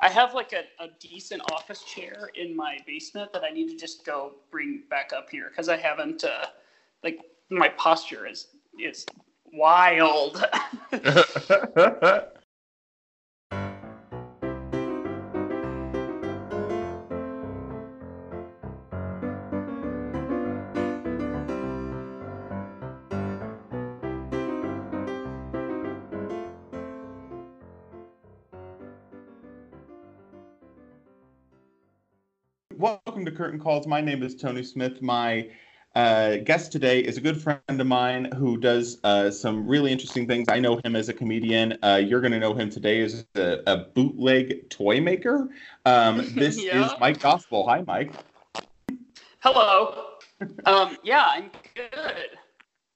I have like a, a decent office chair in my basement that I need to just go bring back up here because I haven't uh, like my posture is is wild. Welcome to Curtain Calls. My name is Tony Smith. My uh, guest today is a good friend of mine who does uh, some really interesting things. I know him as a comedian. Uh, you're going to know him today as a, a bootleg toy maker. Um, this Yeah. is Mike Gospel. Hi, Mike. Hello. Um, yeah, I'm good.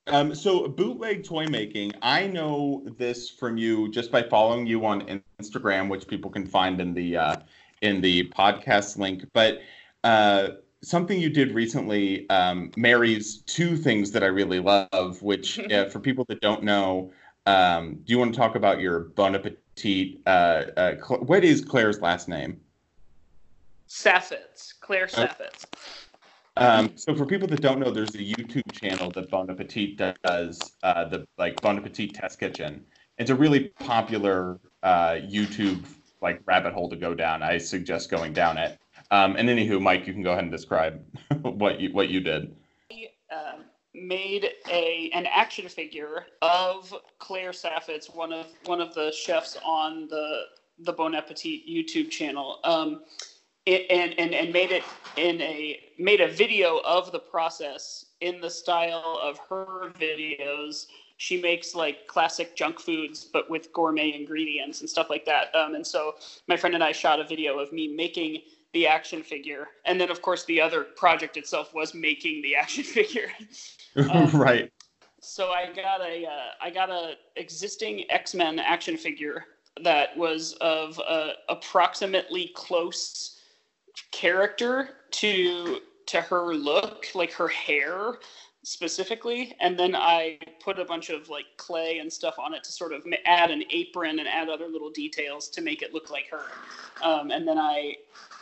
Um, so bootleg toy making, I know this from you just by following you on Instagram, which people can find in the uh, in the podcast link. But uh, something you did recently um, marries two things that I really love. Which, uh, for people that don't know, um, do you want to talk about your Bon Appetit? Uh, uh, Cl- what is Claire's last name? Saffitz, Claire Saffitz. Um, so for people that don't know, there's a YouTube channel that Bon Appetit does, uh, the like Bon Appetit Test Kitchen. It's a really popular uh, YouTube like rabbit hole to go down. I suggest going down it. Um, and anywho, Mike, you can go ahead and describe what you what you did. um, made a an action figure of Claire Saffitz, one of one of the chefs on the the Bon Appetit YouTube channel, um, and and and made it in a made a video of the process in the style of her videos. She makes like classic junk foods, but with gourmet ingredients and stuff like that. Um, and so my friend and I shot a video of me making the action figure, and then of course the other project itself was making the action figure. Um, right. so I got a uh, I got a existing X Men action figure that was of a approximately close character to to her look, like her hair specifically, and then I put a bunch of like clay and stuff on it to sort of add an apron and add other little details to make it look like her. Um, and then I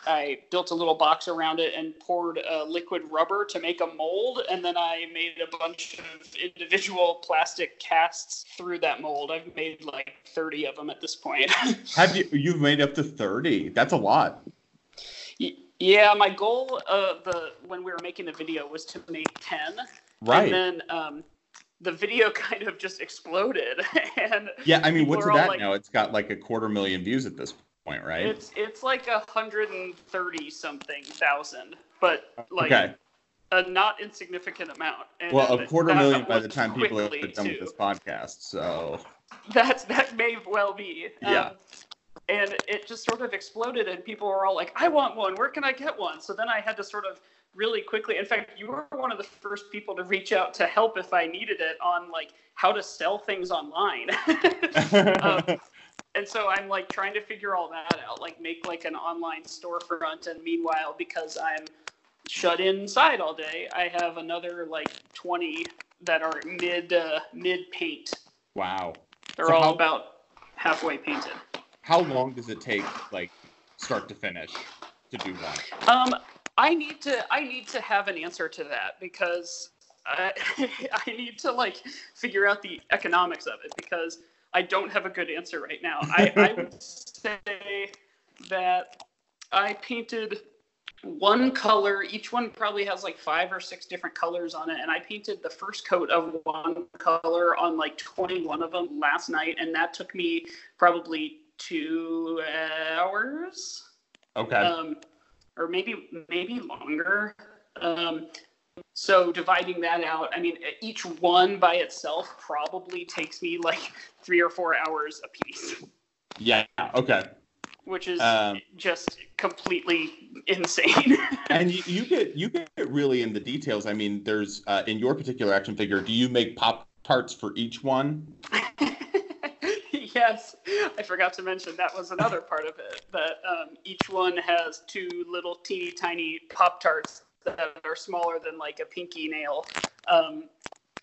I built a little box around it and poured uh, liquid rubber to make a mold, and then I made a bunch of individual plastic casts through that mold. I've made like 30 of them at this point. Have you you've made up to thirty? That's a lot. Yeah, my goal uh, the when we were making the video was to make 10, Right. and then um, the video kind of just exploded, and yeah. I mean, what's are it all at like- now? It's got like a quarter million views at this point, right? it's it's like a hundred and thirty something thousand, but like. okay. a not insignificant amount. And Well, a quarter million by the time people are done with this podcast. So That's that may well be. Yeah. Um, and it just sort of exploded, and people were all like, "I want one. Where can I get one?" So then I had to sort of really quickly. In fact, you were one of the first people to reach out to help if I needed it on like how to sell things online. um, and so I'm like trying to figure all that out, like make like an online storefront. And meanwhile, because I'm shut inside all day, I have another like 20 that are mid uh, mid paint. wow. They're So all how- about halfway painted. How long does it take, like, start to finish, to do one? Um, I need to I need to have an answer to that because I, I need to like figure out the economics of it because I don't have a good answer right now. I, I would say that I painted one color. Each one probably has like five or six different colors on it, and I painted the first coat of one color on like 21 of them last night, and that took me probably two hours Okay. um, or maybe maybe longer. Um, so dividing that out, I mean, each one by itself probably takes me like three or four hours a piece, yeah. Okay. which is Um, just completely insane. and you, you get you get really in the details. I mean, there's uh, in your particular action figure. Do you make pop tarts for each one? yes, I forgot to mention that was another part of it. That um, each one has two little teeny tiny pop tarts that are smaller than like a pinky nail, um,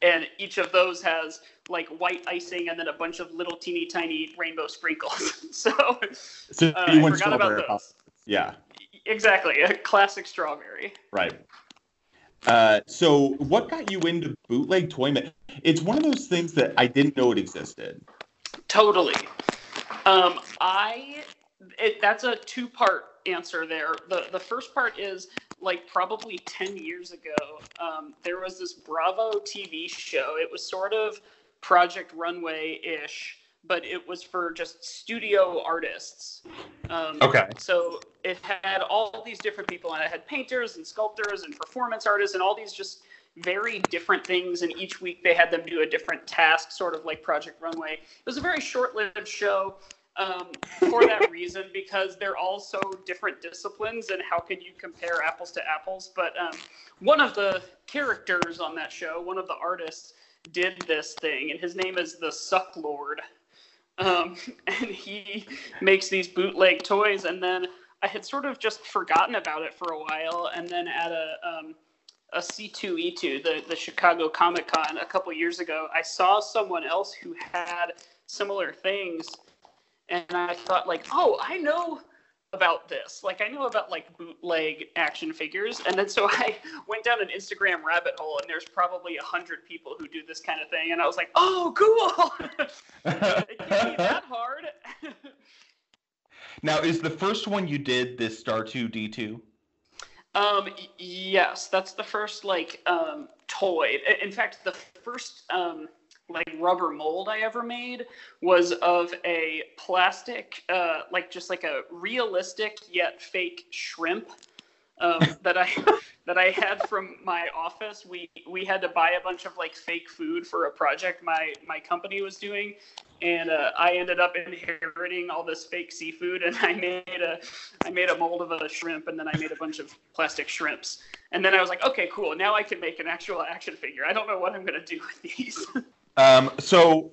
and each of those has like white icing and then a bunch of little teeny tiny rainbow sprinkles. so, So uh, you I forgot about those. Yeah, Exactly, a classic strawberry. right. Uh, so what got you into bootleg toy ma- It's one of those things that I didn't know it existed. Totally. Um, I it, that's a two part answer there. The the first part is like probably ten years ago. Um, there was this Bravo TV show. It was sort of Project Runway ish, but it was for just studio artists. Um, Okay. so it had all these different people and it had painters and sculptors and performance artists and all these just very different things and each week they had them do a different task sort of like project runway. It was a very short-lived show um, for that reason because they're all so different disciplines and how can you compare apples to apples? But um, one of the characters on that show one of the artists did this thing and his name is the Sucklord. Um, and he makes these bootleg toys and then i had sort of just forgotten about it for a while and then at a um, a c2e2 the, the chicago comic con a couple years ago i saw someone else who had similar things and i thought like oh i know about this. Like i know about like bootleg action figures. And then so i went down an instagram rabbit hole and there's probably a hundred people who do this kind of thing and i was like oh cool! It can't be that hard? Now, is the first one you did this R2-D2? Um, yes, that's the first like um, toy. In fact, the first um, like rubber mold I ever made was of a plastic, uh, like just like a realistic yet fake shrimp um, that I that I had from my office. We we had to buy a bunch of like fake food for a project my my company was doing, and uh, I ended up inheriting all this fake seafood, and I made a I made a mold of a shrimp, and then I made a bunch of plastic shrimps, and then I was like, okay, cool, now I can make an actual action figure. I don't know what I'm gonna do with these. Um, so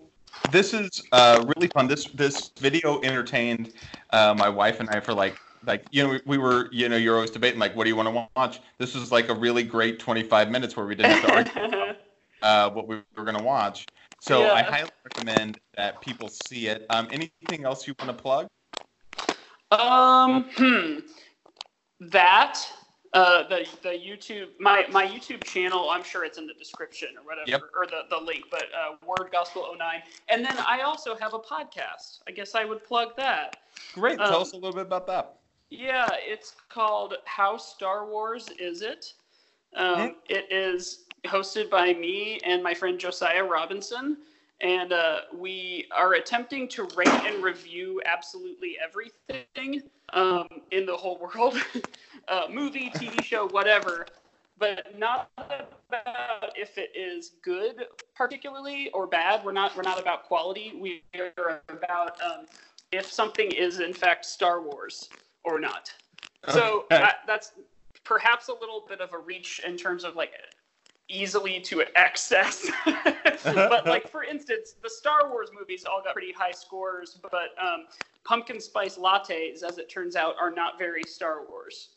this is uh, really fun. This this video entertained uh, my wife and I for like like you know we, we were you know you're always debating like what do you want to watch. This was like a really great 25 minutes where we didn't have to argue uh, what we were going to watch. So I highly recommend that people see it. Um, anything else you want to plug? Um, hmm. That uh, the the YouTube my my YouTube channel. I'm sure it's in the description or whatever, Yep. or the the link. But uh, Word Gospel 09, and then I also have a podcast. I guess I would plug that. Great. Tell Um, us a little bit about that. Yeah, it's called How Star Wars Is It? Um, Mhm. it is hosted by me and my friend Josiah Robinson, and uh, we are attempting to rate and review absolutely everything um, in the whole world uh, movie, TV show, whatever. But not about if it is good, particularly, or bad. We're not. We're not about quality. We are about um, if something is in fact Star Wars or not. So that, that's perhaps a little bit of a reach in terms of like easily to access. but like for instance, the Star Wars movies all got pretty high scores, but um, pumpkin spice lattes, as it turns out, are not very Star Wars.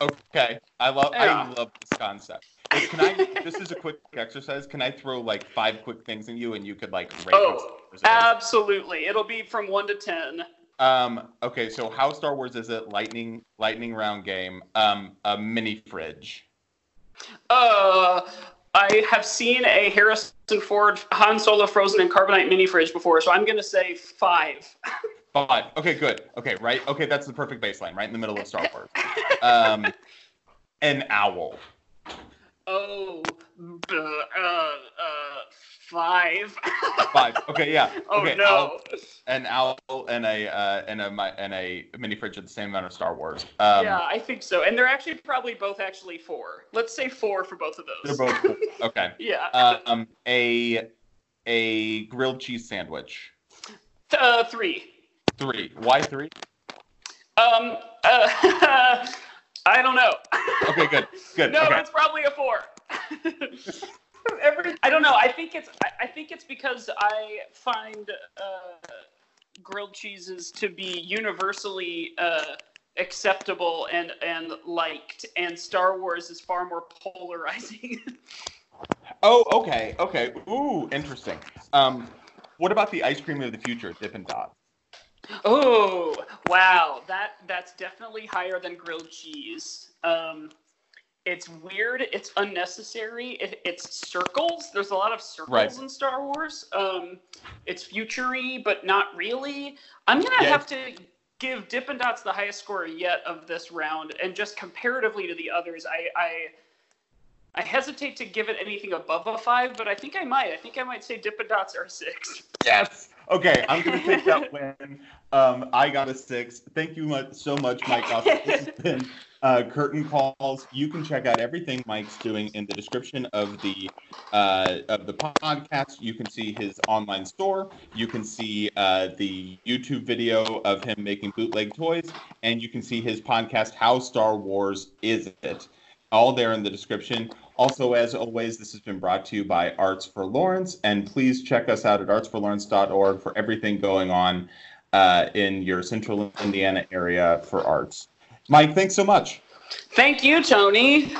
Okay, I love I love this concept. Can I? this is a quick exercise. Can I throw like five quick things at you, and you could like rate Oh, what Star Wars it is? Absolutely, it'll be from one to ten. Um. Okay. So, how Star Wars is it? Lightning lightning round game. Um. A mini fridge. Uh, I have seen a Harrison Ford Han Solo frozen in carbonite mini fridge before, so I'm gonna say five. Five. Okay. Good. Okay. Right. Okay. That's the perfect baseline. Right in the middle of Star Wars. Um. An owl. Oh, uh, uh, uh, five. Five. Okay. Yeah. oh okay, no. owl- an owl and a uh, and a mi- and a mini fridge are the same amount of Star Wars. Um, yeah, I think so. And they're actually probably both actually four. Let's say four for both of those. They're both. Okay. yeah. Um. A a grilled cheese sandwich. uh, three. Three. Why three? Um. Uh, I don't know. Okay. Good. Good. no, okay. it's probably a four. Every, I don't know. I think it's. I, I think it's because I find uh, grilled cheeses to be universally uh, acceptable and and liked, and Star Wars is far more polarizing. Oh, okay, okay. Ooh, interesting. Um, what about the ice cream of the future, Dippin' Dots? Oh, wow. That that's definitely higher than grilled cheese. Um, it's weird. It's unnecessary. It, it's circles. There's a lot of circles Right. in Star Wars. Um, it's futury, but not really. I'm gonna Yeah. have to give Dippin' Dots the highest score yet of this round, and just comparatively to the others, I. I I hesitate to give it anything above a five, but I think I might. I think I might say Dippin' Dots are six. Yes. Okay, I'm gonna take that win. Um, I got a six. Thank you much so much, Mike. This has been uh, Curtain Calls. You can check out everything Mike's doing in the description of the uh, of the podcast. You can see his online store. You can see uh, the YouTube video of him making bootleg toys, and you can see his podcast, How Star Wars Is It? All there in the description. Also, as always, this has been brought to you by Arts for Lawrence, and please check us out at artsforlawrence.org for everything going on uh, in your central Indiana area for arts. Mike, thanks so much. Thank you, Tony.